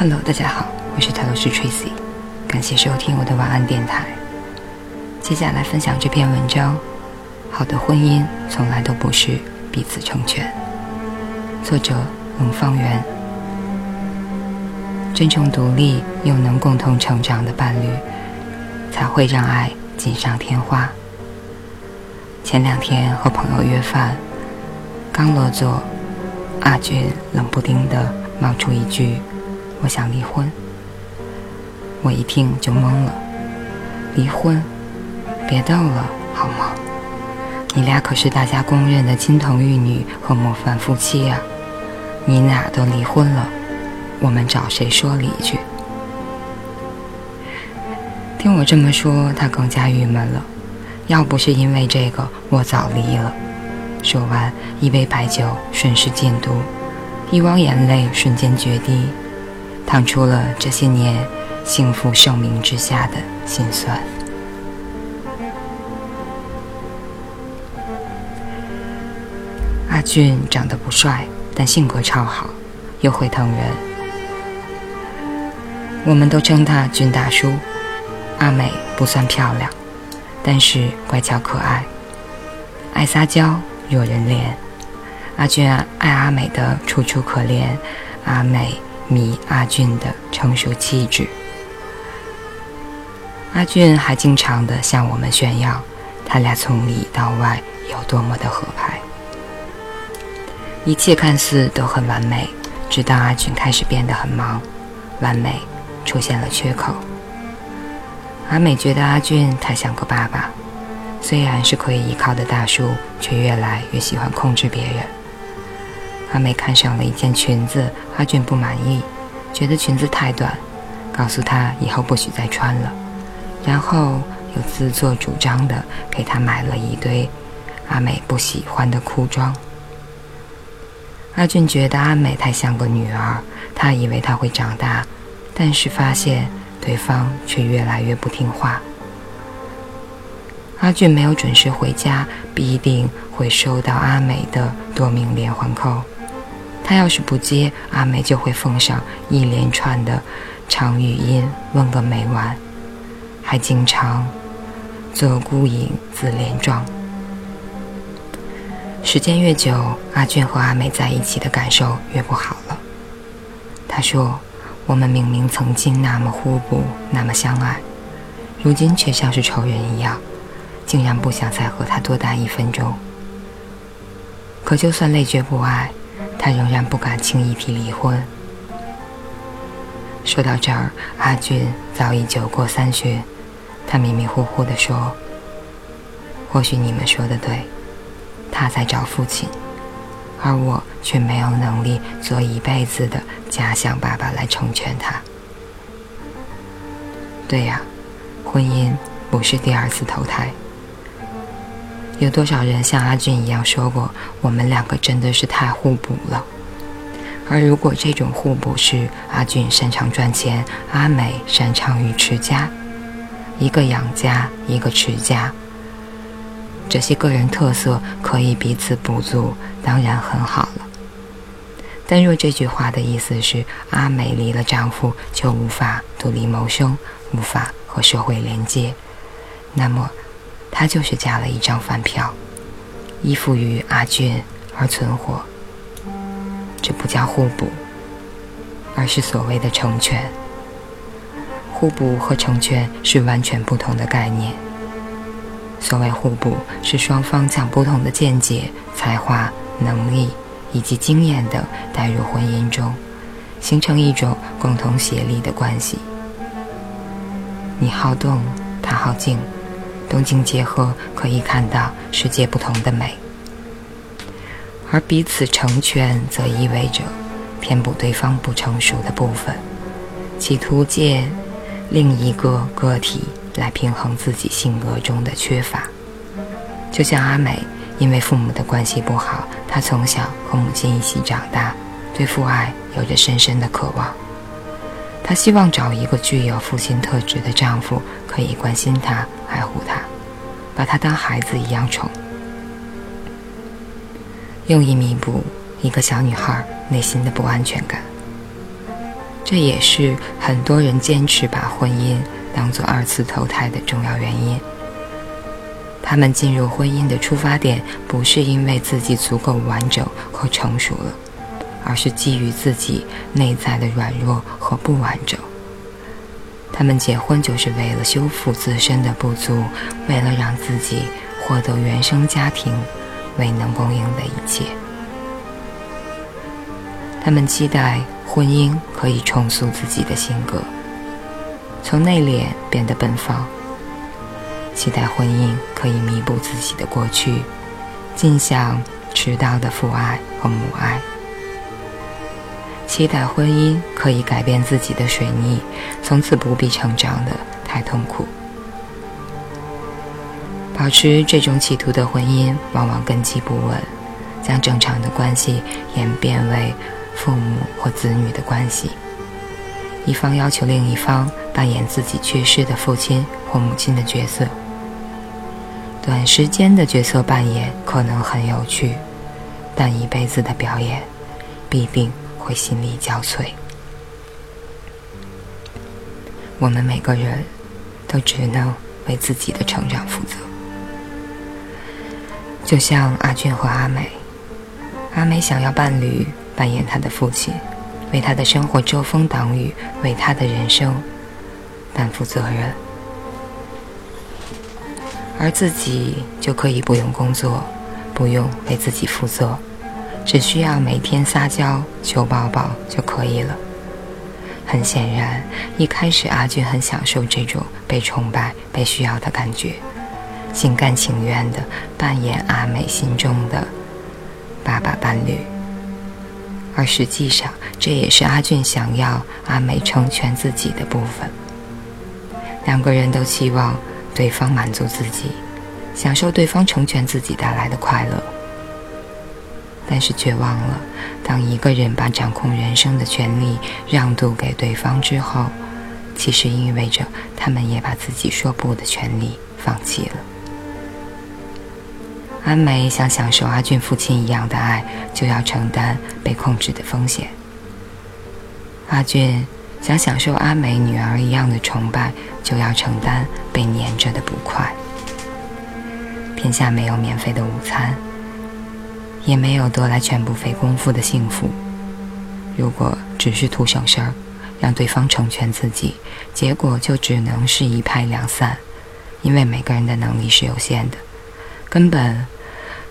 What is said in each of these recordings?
Hello，大家好，我是塔罗斯 Tracy，感谢收听我的晚安电台。接下来分享这篇文章：好的婚姻从来都不是彼此成全。作者：冷方圆。真正独立又能共同成长的伴侣，才会让爱锦上添花。前两天和朋友约饭，刚落座，阿俊冷不丁的冒出一句。我想离婚，我一听就懵了。离婚？别逗了，好吗？你俩可是大家公认的金童玉女和模范夫妻呀！你俩都离婚了，我们找谁说理去？听我这么说，他更加郁闷了。要不是因为这个，我早离了。说完，一杯白酒顺势进肚，一汪眼泪瞬间决堤。淌出了这些年幸福盛名之下的心酸。阿俊长得不帅，但性格超好，又会疼人。我们都称他俊大叔。阿美不算漂亮，但是乖巧可爱，爱撒娇，惹人怜。阿俊爱阿美的楚楚可怜，阿美。迷阿俊的成熟气质，阿俊还经常的向我们炫耀，他俩从里到外有多么的合拍。一切看似都很完美，直到阿俊开始变得很忙，完美出现了缺口。阿美觉得阿俊太像个爸爸，虽然是可以依靠的大叔，却越来越喜欢控制别人。阿美看上了一件裙子，阿俊不满意，觉得裙子太短，告诉他以后不许再穿了，然后又自作主张的给他买了一堆阿美不喜欢的裤装。阿俊觉得阿美太像个女儿，他以为她会长大，但是发现对方却越来越不听话。阿俊没有准时回家，必定会收到阿美的多名连环扣。他要是不接，阿美就会奉上一连串的长语音问个没完，还经常做孤影自怜状。时间越久，阿俊和阿美在一起的感受越不好了。他说：“我们明明曾经那么互补，那么相爱，如今却像是仇人一样，竟然不想再和他多待一分钟。可就算累觉不爱。”他仍然不敢轻易提离婚。说到这儿，阿俊早已酒过三巡，他迷迷糊糊地说：“或许你们说的对，他在找父亲，而我却没有能力做一辈子的假想爸爸来成全他。”对呀，婚姻不是第二次投胎。有多少人像阿俊一样说过，我们两个真的是太互补了？而如果这种互补是阿俊擅长赚钱，阿美擅长于持家，一个养家，一个持家，这些个人特色可以彼此补足，当然很好了。但若这句话的意思是阿美离了丈夫就无法独立谋生，无法和社会连接，那么。他就是加了一张饭票，依附于阿俊而存活。这不叫互补，而是所谓的成全。互补和成全是完全不同的概念。所谓互补，是双方将不同的见解、才华、能力以及经验等带入婚姻中，形成一种共同协力的关系。你好动，他好静。动静结合，可以看到世界不同的美；而彼此成全，则意味着填补对方不成熟的部分，企图借另一个个体来平衡自己性格中的缺乏。就像阿美，因为父母的关系不好，她从小和母亲一起长大，对父爱有着深深的渴望。她希望找一个具有父亲特质的丈夫，可以关心她、爱护她，把她当孩子一样宠，用以弥补一个小女孩内心的不安全感。这也是很多人坚持把婚姻当做二次投胎的重要原因。他们进入婚姻的出发点不是因为自己足够完整和成熟了，而是基于自己内在的软弱和不完整。他们结婚就是为了修复自身的不足，为了让自己获得原生家庭未能供应的一切。他们期待婚姻可以重塑自己的性格，从内敛变得奔放；期待婚姻可以弥补自己的过去，尽享迟到的父爱和母爱；期待婚姻可以改变自己的水逆，从此不必成长的太痛苦。保持这种企图的婚姻，往往根基不稳，将正常的关系演变为。父母或子女的关系，一方要求另一方扮演自己缺失的父亲或母亲的角色。短时间的角色扮演可能很有趣，但一辈子的表演必定会心力交瘁。我们每个人都只能为自己的成长负责，就像阿俊和阿美，阿美想要伴侣。扮演他的父亲，为他的生活遮风挡雨，为他的人生担负责任，而自己就可以不用工作，不用为自己负责，只需要每天撒娇求抱抱就可以了。很显然，一开始阿俊很享受这种被崇拜、被需要的感觉，心甘情愿地扮演阿美心中的爸爸伴侣。而实际上，这也是阿俊想要阿美成全自己的部分。两个人都期望对方满足自己，享受对方成全自己带来的快乐。但是却忘了，当一个人把掌控人生的权利让渡给对方之后，其实意味着他们也把自己说不的权利放弃了。阿美想享受阿俊父亲一样的爱，就要承担被控制的风险。阿俊想享受阿美女儿一样的崇拜，就要承担被黏着的不快。天下没有免费的午餐，也没有得来全不费功夫的幸福。如果只是图省事儿，让对方成全自己，结果就只能是一拍两散，因为每个人的能力是有限的。根本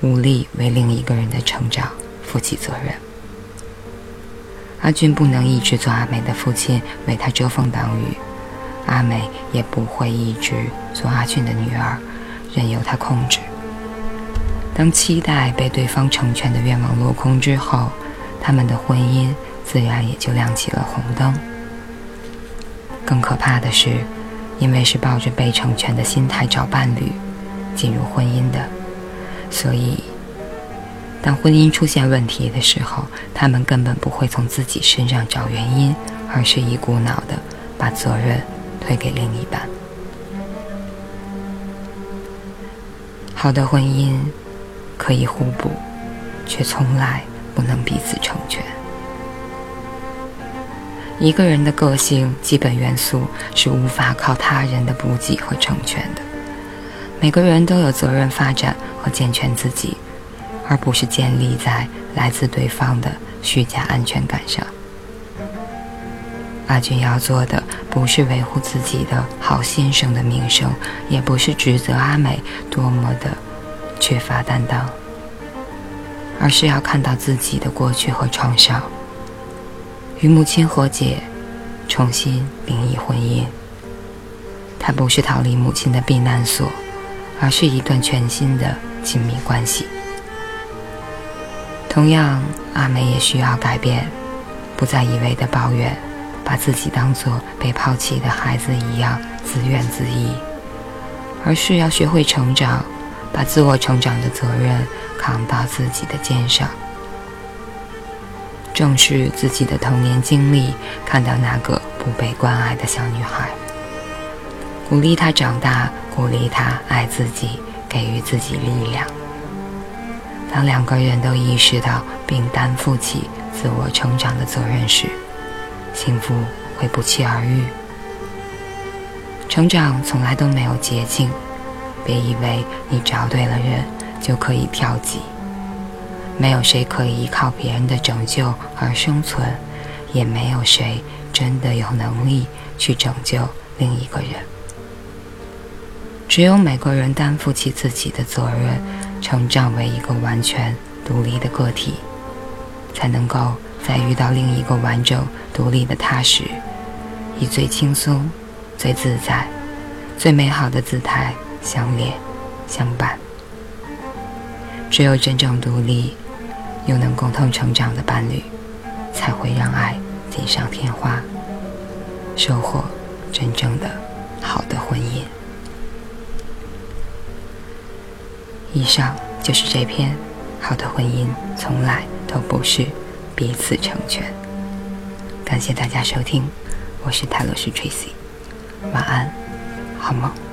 无力为另一个人的成长负起责任。阿俊不能一直做阿美的父亲，为他遮风挡雨；阿美也不会一直做阿俊的女儿，任由他控制。当期待被对方成全的愿望落空之后，他们的婚姻自然也就亮起了红灯。更可怕的是，因为是抱着被成全的心态找伴侣。进入婚姻的，所以，当婚姻出现问题的时候，他们根本不会从自己身上找原因，而是一股脑的把责任推给另一半。好的婚姻可以互补，却从来不能彼此成全。一个人的个性基本元素是无法靠他人的补给和成全的。每个人都有责任发展和健全自己，而不是建立在来自对方的虚假安全感上。阿俊要做的不是维护自己的好先生的名声，也不是指责阿美多么的缺乏担当，而是要看到自己的过去和创伤，与母亲和解，重新定义婚姻。他不是逃离母亲的避难所。而是一段全新的亲密关系。同样，阿美也需要改变，不再一味的抱怨，把自己当做被抛弃的孩子一样自怨自艾，而是要学会成长，把自我成长的责任扛到自己的肩上，正视自己的童年经历，看到那个不被关爱的小女孩。鼓励她长大，鼓励她爱自己，给予自己力量。当两个人都意识到并担负起自我成长的责任时，幸福会不期而遇。成长从来都没有捷径，别以为你找对了人就可以跳级。没有谁可以依靠别人的拯救而生存，也没有谁真的有能力去拯救另一个人。只有每个人担负起自己的责任，成长为一个完全独立的个体，才能够在遇到另一个完整独立的他时，以最轻松、最自在、最美好的姿态相恋相伴。只有真正独立。又能共同成长的伴侣，才会让爱锦上添花，收获真正的好的婚姻。以上就是这篇好的婚姻从来都不是彼此成全。感谢大家收听，我是泰勒斯 Tracy，晚安，好梦。